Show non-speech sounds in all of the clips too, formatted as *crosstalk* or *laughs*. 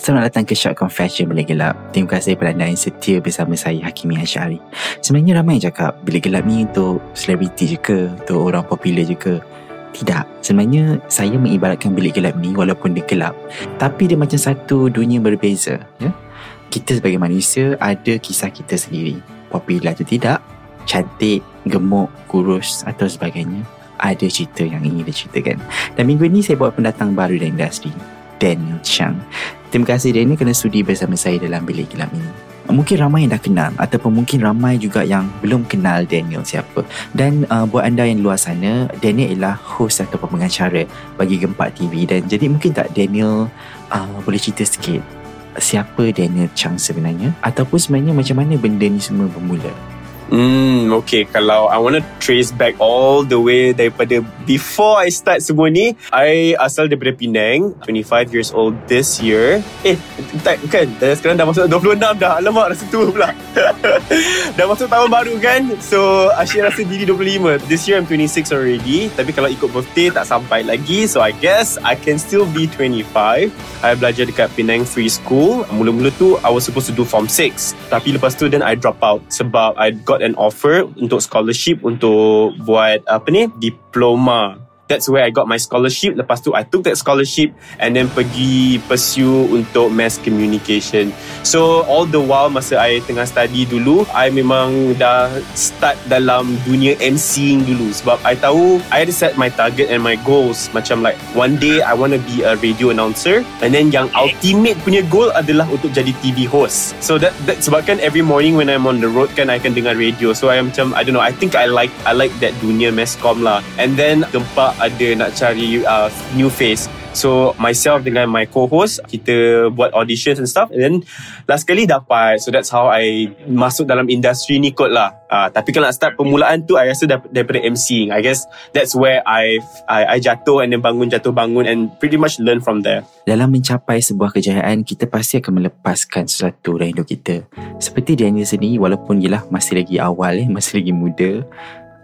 Selamat datang ke Short Confession Bilik Gelap. Terima kasih kepada anda yang setia bersama saya Hakimi Asyari. Sebenarnya ramai yang cakap Bilik Gelap ni untuk selebriti je ke? Untuk orang popular je ke? Tidak. Sebenarnya saya mengibaratkan Bilik Gelap ni walaupun dia gelap. Tapi dia macam satu dunia berbeza. Ya? Kita sebagai manusia ada kisah kita sendiri. Popular atau tidak, cantik, gemuk, kurus atau sebagainya. Ada cerita yang ingin diceritakan. Dan minggu ni saya buat pendatang baru dari industri. Daniel Chang. Terima kasih Daniel kerana sudi bersama saya dalam bilik gelap ini. Mungkin ramai yang dah kenal ataupun mungkin ramai juga yang belum kenal Daniel siapa. Dan uh, buat anda yang luar sana, Daniel ialah host atau pengacara bagi Gempak TV dan jadi mungkin tak Daniel uh, boleh cerita sikit siapa Daniel Chang sebenarnya ataupun sebenarnya macam mana benda ni semua bermula. Hmm, okay. Kalau I want to trace back all the way daripada before I start semua ni, I asal daripada Penang, 25 years old this year. Eh, tak kan? Dah sekarang dah masuk 26 dah. Alamak, rasa tua pula. *laughs* dah masuk tahun baru kan? So, asyik rasa diri 25. This year I'm 26 already. Tapi kalau ikut birthday, tak sampai lagi. So, I guess I can still be 25. I belajar dekat Penang Free School. Mula-mula tu, I was supposed to do Form 6. Tapi lepas tu, then I drop out. Sebab I got got an offer untuk scholarship untuk buat apa ni diploma that's where I got my scholarship. Lepas tu I took that scholarship and then pergi pursue untuk mass communication. So all the while masa I tengah study dulu, I memang dah start dalam dunia MCing dulu sebab I tahu I had set my target and my goals macam like one day I want to be a radio announcer and then yang ultimate punya goal adalah untuk jadi TV host. So that, that sebabkan every morning when I'm on the road kan I can dengar radio. So I macam I don't know, I think I like I like that dunia masscom lah. And then gempak ada nak cari uh, new face. So myself dengan my co-host Kita buat auditions and stuff. And then Last kali dapat. So that's how I Masuk dalam industri ni kot lah. Uh, Tapi kalau nak start permulaan tu I rasa daripada MCing I guess That's where I I, I jatuh And then bangun jatuh bangun And pretty much learn from there. Dalam mencapai sebuah kejayaan Kita pasti akan melepaskan sesuatu hidup kita. Seperti Daniel sendiri Walaupun yelah masih lagi awal eh, Masih lagi muda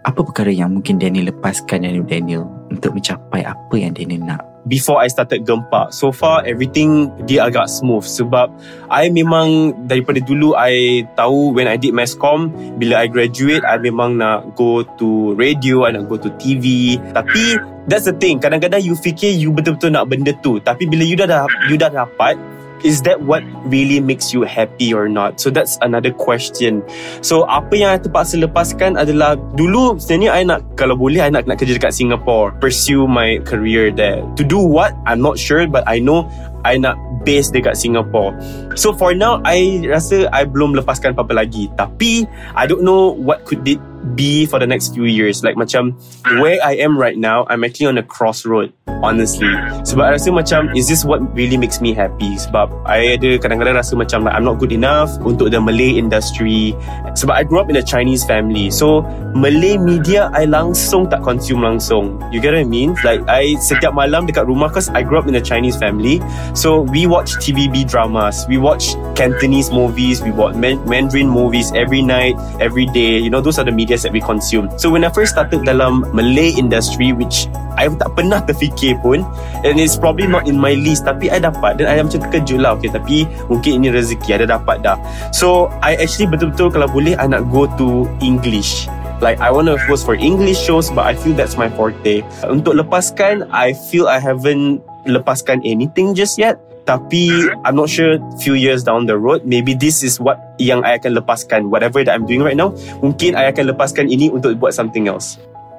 apa perkara yang mungkin Daniel lepaskan dari Daniel untuk mencapai apa yang Daniel nak? Before I started gempak, so far everything dia agak smooth sebab I memang daripada dulu I tahu when I did masscom, bila I graduate, I memang nak go to radio, I nak go to TV. Tapi that's the thing, kadang-kadang you fikir you betul-betul nak benda tu. Tapi bila you dah, you dah dapat, is that what really makes you happy or not? So that's another question. So apa yang I terpaksa lepaskan adalah dulu sebenarnya I nak kalau boleh I nak nak kerja dekat Singapore, pursue my career there. To do what? I'm not sure but I know I nak base dekat Singapore. So for now I rasa I belum lepaskan apa-apa lagi. Tapi I don't know what could it be for the next few years. Like macam where I am right now, I'm actually on a crossroad. Honestly. Sebab I rasa macam is this what really makes me happy? Sebab I ada kadang-kadang rasa macam like I'm not good enough untuk the Malay industry. Sebab I grew up in a Chinese family. So Malay media I langsung tak consume langsung. You get what I mean? Like I setiap malam dekat rumah cause I grew up in a Chinese family. So we watch TVB dramas. We watch Cantonese movies. We watch Mandarin movies every night, every day. You know, those are the media that we consume. So when I first started dalam Malay industry, which I tak pernah terfikir pun, and it's probably not in my list, tapi I dapat. Dan I macam terkejut lah. Okay, tapi mungkin ini rezeki. Ada dapat dah. So I actually betul-betul kalau boleh, I nak go to English. Like I want to host for English shows but I feel that's my forte. Untuk lepaskan, I feel I haven't lepaskan anything just yet. Tapi I'm not sure few years down the road maybe this is what yang I akan lepaskan whatever that I'm doing right now mungkin I akan lepaskan ini untuk buat something else.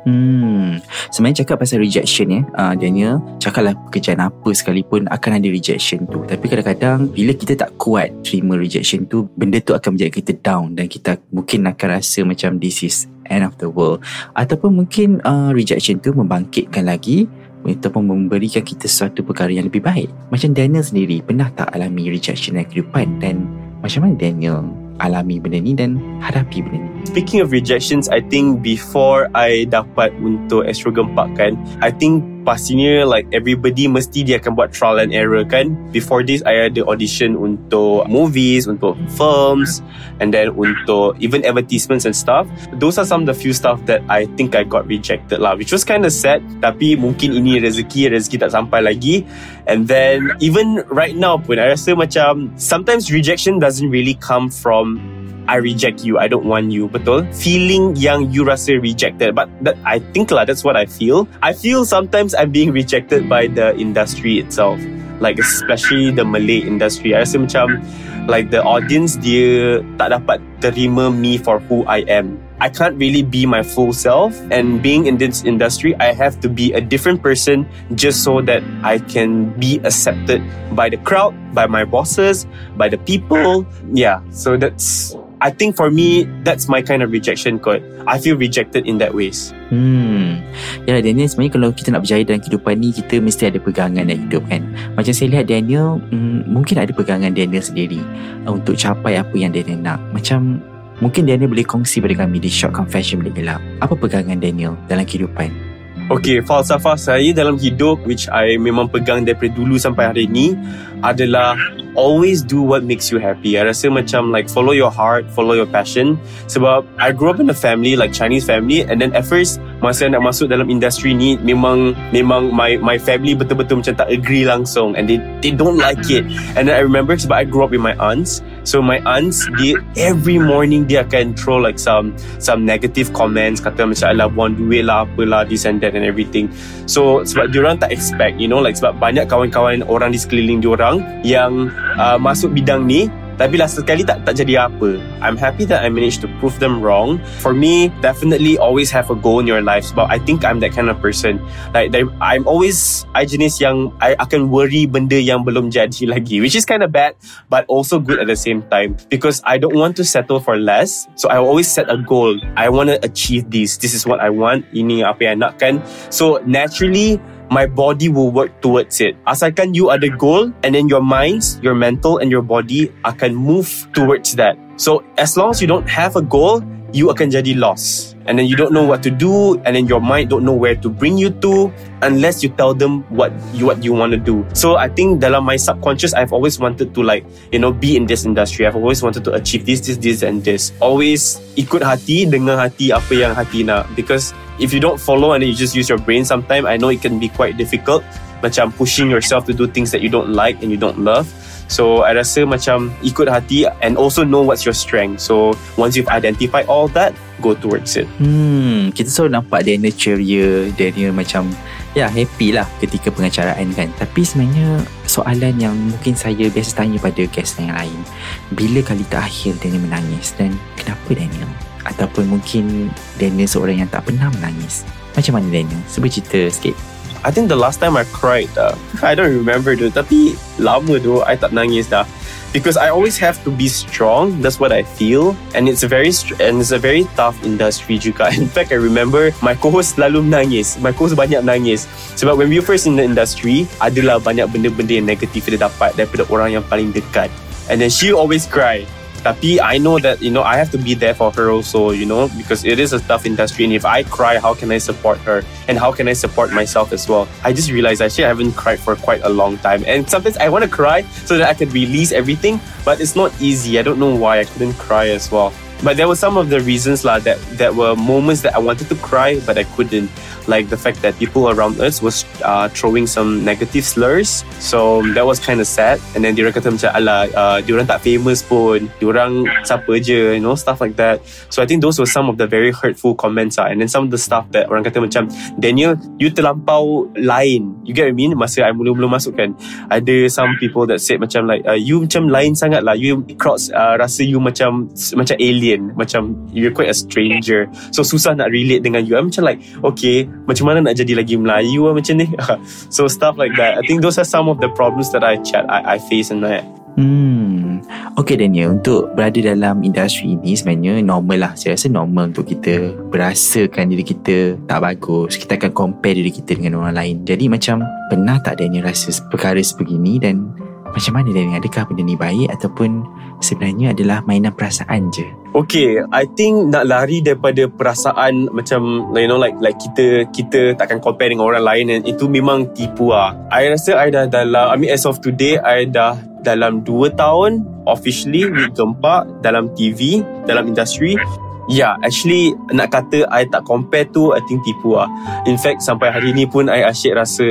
Hmm, sebenarnya cakap pasal rejection ya, uh, Daniel, cakaplah pekerjaan apa sekalipun akan ada rejection tu. Tapi kadang-kadang bila kita tak kuat terima rejection tu, benda tu akan menjadi kita down dan kita mungkin akan rasa macam this is end of the world. Ataupun mungkin uh, rejection tu membangkitkan lagi ataupun memberikan kita sesuatu perkara yang lebih baik. Macam Daniel sendiri, pernah tak alami rejection dalam kehidupan dan macam mana Daniel alami benda ni dan hadapi benda ni. Speaking of rejections, I think before I dapat untuk Astro Gempak kan, I think pastinya like everybody mesti dia akan buat trial and error kan. Before this, I ada audition untuk movies, untuk films, and then untuk even advertisements and stuff. Those are some of the few stuff that I think I got rejected lah, which was kind of sad. Tapi mungkin ini rezeki, rezeki tak sampai lagi. And then even right now pun, I rasa macam sometimes rejection doesn't really come from I reject you, I don't want you, betul? Feeling yang you rasa rejected, but that I think lah, that's what I feel. I feel sometimes I'm being rejected by the industry itself, like especially the Malay industry. I rasa macam like the audience dia tak dapat terima me for who I am. I can't really be my full self and being in this industry I have to be a different person just so that I can be accepted by the crowd, by my bosses, by the people. Yeah, so that's I think for me that's my kind of rejection kot. I feel rejected in that ways. Hmm. Ya Daniel sebenarnya kalau kita nak berjaya dalam kehidupan ni kita mesti ada pegangan dalam hidup kan. Macam saya lihat Daniel hmm, mungkin ada pegangan Daniel sendiri uh, untuk capai apa yang Daniel nak. Macam mungkin Daniel boleh kongsi pada kami di Short Confession Bilik Gelap. Apa pegangan Daniel dalam kehidupan? Okay, falsafah saya dalam hidup which I memang pegang daripada dulu sampai hari ini adalah always do what makes you happy. I rasa macam like follow your heart, follow your passion. Sebab I grew up in a family like Chinese family and then at first masa nak masuk dalam industri ni memang memang my my family betul-betul macam tak agree langsung and they they don't like it. And then I remember sebab I grew up with my aunts. So my aunts dia every morning dia akan throw like some some negative comments kata macam alah buang duit lah apalah this and that and everything. So sebab diorang tak expect you know like sebab banyak kawan-kawan orang di sekeliling diorang yang uh, masuk bidang ni tapi last sekali tak tak jadi apa. I'm happy that I managed to prove them wrong. For me, definitely always have a goal in your life. But I think I'm that kind of person. Like I'm always I jenis yang I akan worry benda yang belum jadi *laughs* lagi, which is kind of bad, but also good at the same time because I don't want to settle for less. So I always set a goal. I want to achieve this. This is what I want. Ini apa yang nakkan. So naturally my body will work towards it. Asalkan you are the goal and then your minds, your mental and your body akan move towards that. So as long as you don't have a goal, you akan jadi lost. And then you don't know what to do and then your mind don't know where to bring you to unless you tell them what you what you want to do. So I think dalam my subconscious I've always wanted to like, you know, be in this industry. I've always wanted to achieve this, this, this and this. Always ikut hati, dengan hati apa yang hati nak. Because if you don't follow and then you just use your brain sometimes, I know it can be quite difficult. Macam pushing yourself to do things that you don't like and you don't love. So I rasa macam ikut hati and also know what's your strength. So once you've identified all that, go towards it. Hmm, kita selalu nampak Daniel ceria, Daniel macam ya happy lah ketika pengacaraan kan. Tapi sebenarnya soalan yang mungkin saya biasa tanya pada guest yang lain, bila kali terakhir Daniel menangis dan kenapa Daniel? Ataupun mungkin Daniel seorang yang tak pernah menangis. Macam mana Daniel? Cuba cerita sikit. I think the last time I cried uh, *laughs* I don't remember tu Tapi lama tu I tak nangis dah. Because I always have to be strong. That's what I feel. And it's a very And it's a very tough industry juga. *laughs* In fact I remember My co-host selalu menangis My co-host banyak nangis. Sebab when we first in the industry Adalah banyak benda-benda yang negatif Dia dapat Daripada orang yang paling dekat. And then she always cry Tapi I know that you know I have to be there for her also, you know, because it is a tough industry. And if I cry, how can I support her? And how can I support myself as well? I just realized actually I haven't cried for quite a long time. And sometimes I want to cry so that I can release everything, but it's not easy. I don't know why I couldn't cry as well. But there were some of the reasons lah that that were moments that I wanted to cry but I couldn't. Like the fact that people around us was uh, throwing some negative slurs. So that was kind of sad. And then diorang kata macam ala uh, diorang tak famous pun. Diorang siapa je, you know, stuff like that. So I think those were some of the very hurtful comments lah. And then some of the stuff that orang kata macam Daniel, you terlampau lain. You get what I mean? Masa I mula-mula masuk kan. Ada some people that said macam like uh, you macam lain sangat lah. You crowds uh, rasa you macam macam alien. Macam you're quite a stranger. So susah nak relate dengan you. I'm macam like, okay, macam mana nak jadi lagi Melayu lah macam ni. *laughs* so stuff like that. I think those are some of the problems that I chat I, I face in that. Hmm. Okay Daniel, untuk berada dalam industri ini sebenarnya normal lah. Saya rasa normal untuk kita berasakan diri kita tak bagus. Kita akan compare diri kita dengan orang lain. Jadi macam pernah tak Daniel rasa perkara sebegini dan macam mana Daniel? Adakah benda ni baik ataupun sebenarnya adalah mainan perasaan je? Okay, I think nak lari daripada perasaan macam you know like like kita kita takkan compare dengan orang lain dan itu memang tipu ah. I rasa I dah dalam I mean as of today I dah dalam 2 tahun officially with Gempak dalam TV, dalam industri. Yeah, actually nak kata I tak compare tu I think tipu lah. In fact sampai hari ni pun I asyik rasa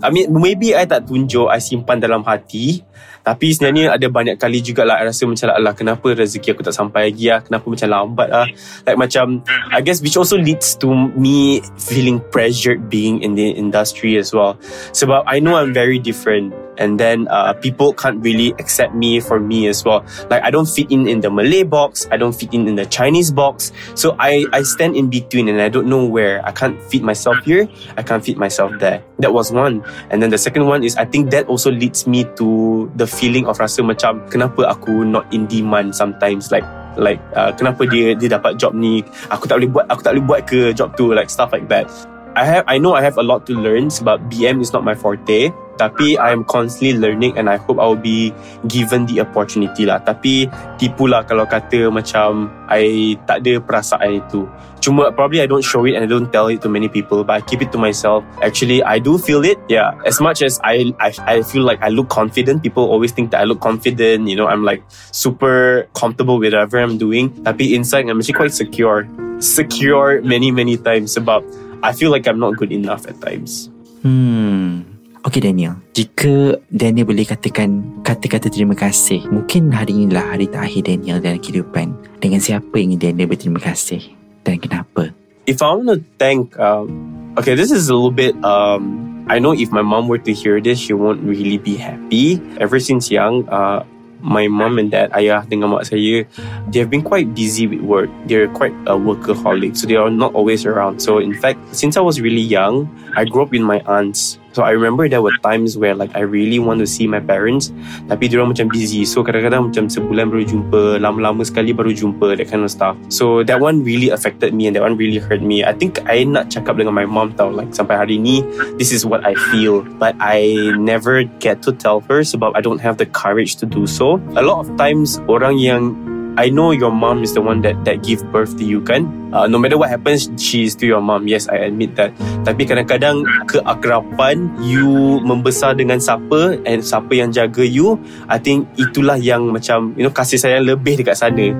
I mean maybe I tak tunjuk I simpan dalam hati tapi sebenarnya ada banyak kali juga lah I rasa macam lah kenapa rezeki aku tak sampai lagi lah kenapa macam lambat lah like macam I guess which also leads to me feeling pressured being in the industry as well sebab I know I'm very different and then uh, people can't really accept me for me as well. Like I don't fit in in the Malay box, I don't fit in in the Chinese box, so I I stand in between and I don't know where. I can't fit myself here, I can't fit myself there. That was one, and then the second one is I think that also leads me to the feeling of rasa macam kenapa aku not in demand sometimes? Like like uh, kenapa dia dia dapat job ni? Aku tak boleh buat aku tak boleh buat ke job tu? Like stuff like that I have I know I have a lot to learn sebab BM is not my forte. Tapi I am constantly learning and I hope I will be given the opportunity lah. Tapi tipu lah kalau kata macam I tak ada perasaan itu. Cuma probably I don't show it and I don't tell it to many people but I keep it to myself. Actually I do feel it. Yeah as much as I I, I feel like I look confident people always think that I look confident you know I'm like super comfortable with whatever I'm doing. Tapi inside I'm actually quite secure. Secure many many times sebab I feel like I'm not good enough at times. Hmm. Okay Daniel, jika Daniel boleh katakan kata-kata terima kasih, mungkin hari inilah hari terakhir Daniel dalam kehidupan. Dengan siapa ingin Daniel berterima kasih dan kenapa? If I want to thank, um, okay, this is a little bit, um, I know if my mom were to hear this, she won't really be happy. Ever since young, uh, my mom and dad, ayah dengan mak saya, they have been quite busy with work. They're quite a workaholic, so they are not always around. So in fact, since I was really young, I grew up with my aunts. So I remember there were times where like I really want to see my parents, tapi dia macam busy. So kadang-kadang macam sebulan baru jumpa, lama-lama sekali baru jumpa, that kind of stuff. So that one really affected me and that one really hurt me. I think I nak cakap dengan my mom tau, like sampai hari ni, this is what I feel. But I never get to tell her sebab I don't have the courage to do so. A lot of times, orang yang I know your mom is the one that that give birth to you kan. Uh, no matter what happens, she is still your mom. Yes, I admit that. Tapi kadang-kadang keakraban you membesar dengan siapa and siapa yang jaga you, I think itulah yang macam you know kasih sayang lebih dekat sana.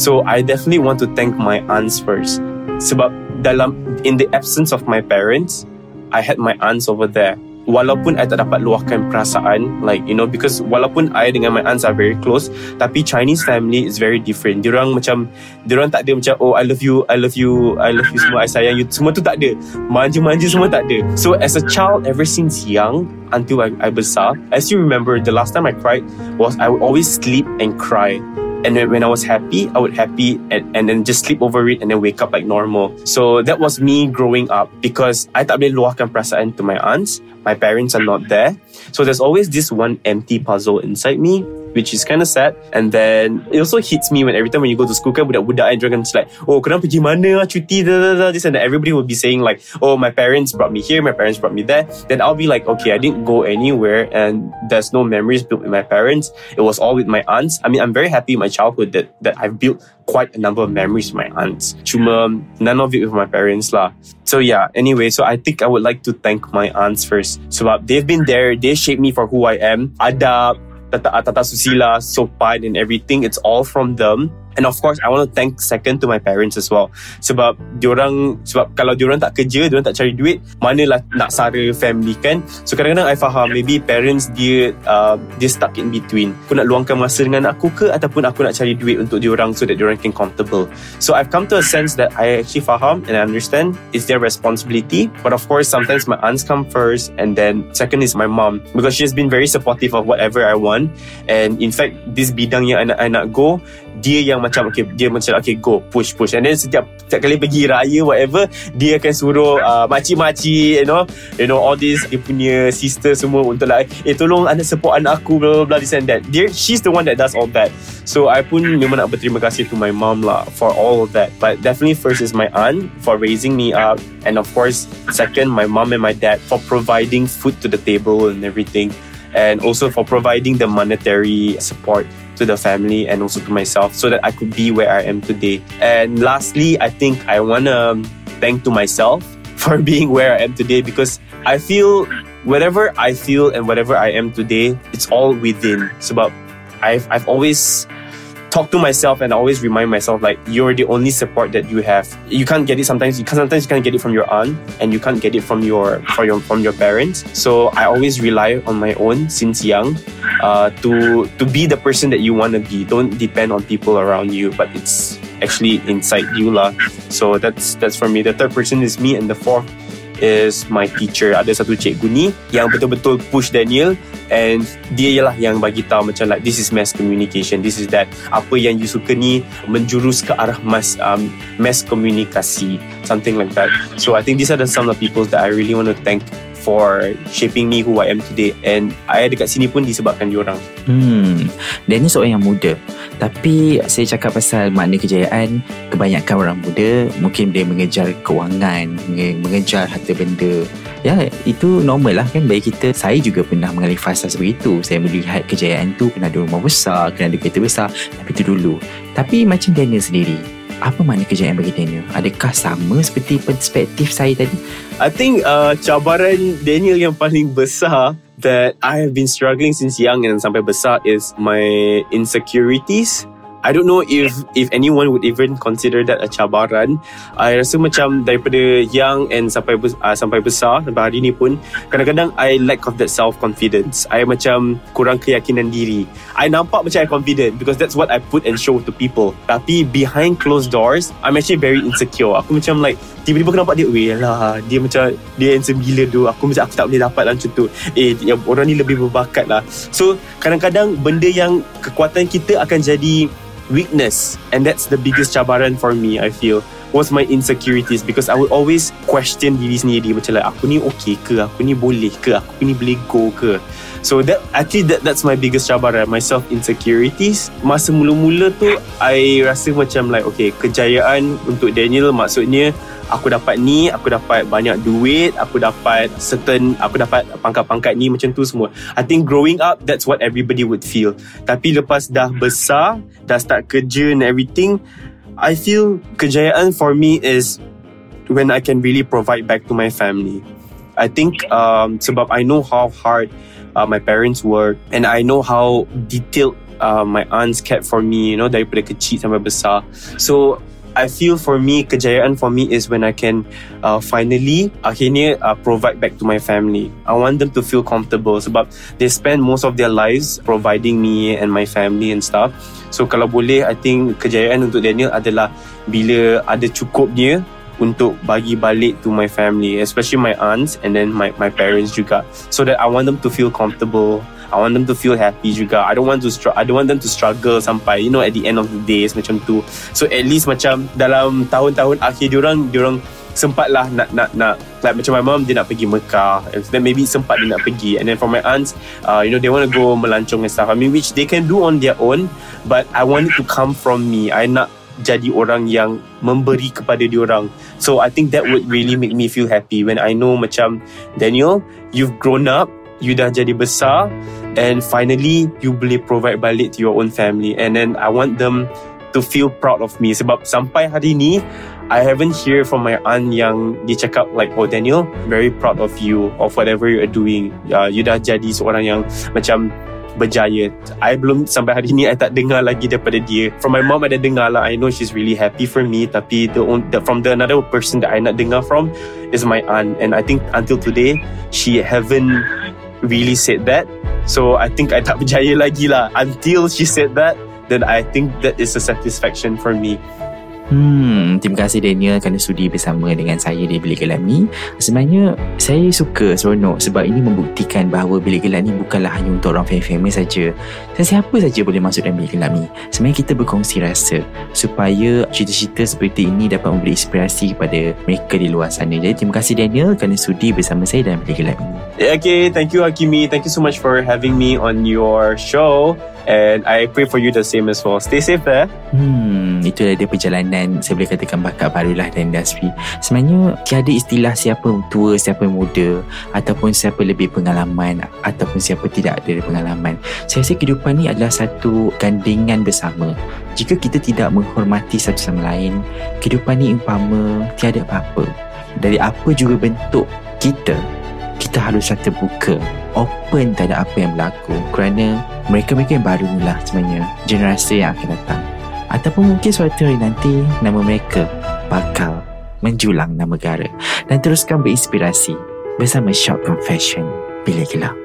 So I definitely want to thank my aunts first. Sebab dalam in the absence of my parents, I had my aunts over there walaupun I tak dapat luahkan perasaan like you know because walaupun I dengan my aunts are very close tapi Chinese family is very different. Diorang macam diorang tak ada macam oh I love you I love you I love you semua I sayang you. Semua tu tak ada. Manja-manja semua tak ada. So as a child ever since young until I, I besar I still remember the last time I cried was I would always sleep and cry and when I was happy, I would happy and, and then just sleep over it and then wake up like normal. So that was me growing up because I boleh luahkan perasaan to my aunts. My parents are not there. So there's always this one empty puzzle inside me which is kind of sad. And then it also hits me when every time when you go to school kan budak-budak and dragon like, oh korang pergi mana cuti, da, da, da, this and that. Everybody would be saying like, oh my parents brought me here, my parents brought me there. Then I'll be like, okay, I didn't go anywhere and there's no memories built with my parents. It was all with my aunts. I mean, I'm very happy in my childhood that, that I've built quite a number of memories with my aunts. Cuma none of it with my parents lah. So yeah, anyway, so I think I would like to thank my aunts first. Sebab they've been there, they shaped me for who I am. Adab, tata, tata susila, sopan and everything. It's all from them. And of course, I want to thank second to my parents as well. Sebab diorang, sebab kalau diorang tak kerja, diorang tak cari duit, manalah nak sara family kan? So kadang-kadang I faham, maybe parents dia uh, dia stuck in between. Aku nak luangkan masa dengan aku ke ataupun aku nak cari duit untuk diorang so that diorang can comfortable. So I've come to a sense that I actually faham and I understand it's their responsibility. But of course, sometimes my aunts come first and then second is my mom because she's been very supportive of whatever I want. And in fact, this bidang yang I nak, I nak go, dia yang macam okay dia macam okay go push push. And then setiap setiap kali pergi raya whatever dia akan suruh uh, makcik-makcik you know you know all this dia punya sister semua untuk like eh tolong anda support anak aku blah blah blah this and that. Dia she's the one that does all that. So I pun memang nak berterima kasih to my mom lah for all of that. But definitely first is my aunt for raising me up. And of course second my mom and my dad for providing food to the table and everything. And also for providing the monetary support to the family and also to myself so that I could be where I am today. And lastly, I think I want to thank to myself *laughs* for being where I am today because I feel whatever I feel and whatever I am today, it's all within. Sebab I've, I've always talk to myself and always remind myself like you're the only support that you have. You can't get it sometimes. You can sometimes you can't get it from your aunt and you can't get it from your from your from your parents. So I always rely on my own since young uh, to to be the person that you want to be. Don't depend on people around you, but it's actually inside you lah. So that's that's for me. The third person is me, and the fourth is my teacher. Ada satu cikgu ni yang betul-betul push Daniel and dia ialah yang bagi tahu macam like this is mass communication, this is that. Apa yang you suka ni menjurus ke arah mass um, mass komunikasi, something like that. So I think these are the some of the people that I really want to thank for shaping me who I am today and I dekat sini pun disebabkan diorang. Hmm, Danny seorang yang muda. Tapi saya cakap pasal makna kejayaan, kebanyakan orang muda mungkin dia mengejar kewangan, mengejar harta benda. Ya, itu normal lah kan bagi kita. Saya juga pernah mengalami fasa seperti itu. Saya melihat kejayaan tu kena ada rumah besar, kena ada kereta besar. Tapi itu dulu. Tapi macam Daniel sendiri, apa makna kejayaan bagi Daniel? Adakah sama seperti perspektif saya tadi? I think uh, cabaran Daniel yang paling besar that I have been struggling since young and sampai besar is my insecurities. I don't know if if anyone would even consider that a cabaran. I rasa macam daripada young and sampai uh, sampai besar sampai hari ni pun kadang-kadang I lack of that self confidence. I macam kurang keyakinan diri. I nampak macam I confident because that's what I put and show to people. Tapi behind closed doors, I'm actually very insecure. Aku macam like tiba-tiba aku nampak dia, weh lah, dia macam dia handsome gila tu. Aku macam aku tak boleh dapat lah macam tu. Eh, orang ni lebih berbakat lah. So, kadang-kadang benda yang kekuatan kita akan jadi weakness and that's the biggest cabaran for me I feel was my insecurities because I would always question diri sendiri macam like aku ni okay ke? Aku ni boleh ke? Aku ni boleh go ke? So that actually that that's my biggest cabaran my self insecurities masa mula-mula tu I rasa macam like okay kejayaan untuk Daniel maksudnya aku dapat ni aku dapat banyak duit aku dapat certain aku dapat pangkat-pangkat ni macam tu semua. I think growing up that's what everybody would feel. Tapi lepas dah besar dah start kerja and everything I feel kejayaan for me is when I can really provide back to my family. I think um, sebab I know how hard uh, my parents work and I know how detailed uh, my aunts kept for me you know daripada kecil sampai besar. So I feel for me kejayaan for me is when I can uh, finally akhirnya uh, provide back to my family. I want them to feel comfortable sebab they spend most of their lives providing me and my family and stuff. So kalau boleh, I think kejayaan untuk Daniel adalah bila ada cukupnya untuk bagi balik to my family, especially my aunts and then my my parents juga, so that I want them to feel comfortable I want them to feel happy juga. I don't want to str- I don't want them to struggle sampai you know at the end of the day macam tu. So at least macam dalam tahun-tahun akhir diorang diorang sempat lah nak nak nak like macam my mom dia nak pergi Mekah. And then maybe sempat dia nak pergi. And then for my aunts uh, you know they want to go melancong and stuff. I mean which they can do on their own but I want it to come from me. I nak jadi orang yang memberi kepada diorang. So I think that would really make me feel happy when I know macam Daniel you've grown up you dah jadi besar and finally you boleh provide balik to your own family and then I want them to feel proud of me sebab sampai hari ni I haven't hear from my aunt yang dia cakap like oh Daniel very proud of you of whatever you are doing uh, you dah jadi seorang yang macam berjaya. I belum sampai hari ni I tak dengar lagi daripada dia. From my mom ada dengar lah. I know she's really happy for me. Tapi the, the from the another person that I nak dengar from is my aunt. And I think until today she haven't really said that. So I think I tak berjaya lagi lah. Until she said that, then I think that is a satisfaction for me. Hmm, terima kasih Daniel kerana sudi bersama dengan saya di Bilik Gelap ni. Sebenarnya saya suka seronok sebab ini membuktikan bahawa Bilik Gelap ni bukanlah hanya untuk orang famous saja. Sesiapa saja boleh masuk dalam Bilik Gelap ni. Sebenarnya kita berkongsi rasa supaya cerita-cerita seperti ini dapat memberi inspirasi kepada mereka di luar sana. Jadi terima kasih Daniel kerana sudi bersama saya dalam Bilik Gelap ini. Okay, thank you Hakimi. Thank you so much for having me on your show. And I pray for you the same as well. Stay safe there. Hmm, itulah dia perjalanan saya boleh katakan bakat barulah dalam industri. Sebenarnya tiada istilah siapa tua, siapa muda ataupun siapa lebih pengalaman ataupun siapa tidak ada pengalaman. Saya rasa kehidupan ni adalah satu gandengan bersama. Jika kita tidak menghormati satu sama lain, kehidupan ni umpama tiada apa-apa. Dari apa juga bentuk kita, kita harus terbuka open tak ada apa yang berlaku. Kerana mereka-mereka yang baru lah sebenarnya generasi yang akan datang. Ataupun mungkin suatu hari nanti nama mereka bakal menjulang nama negara. Dan teruskan berinspirasi bersama Shock Confession. Bila Gelap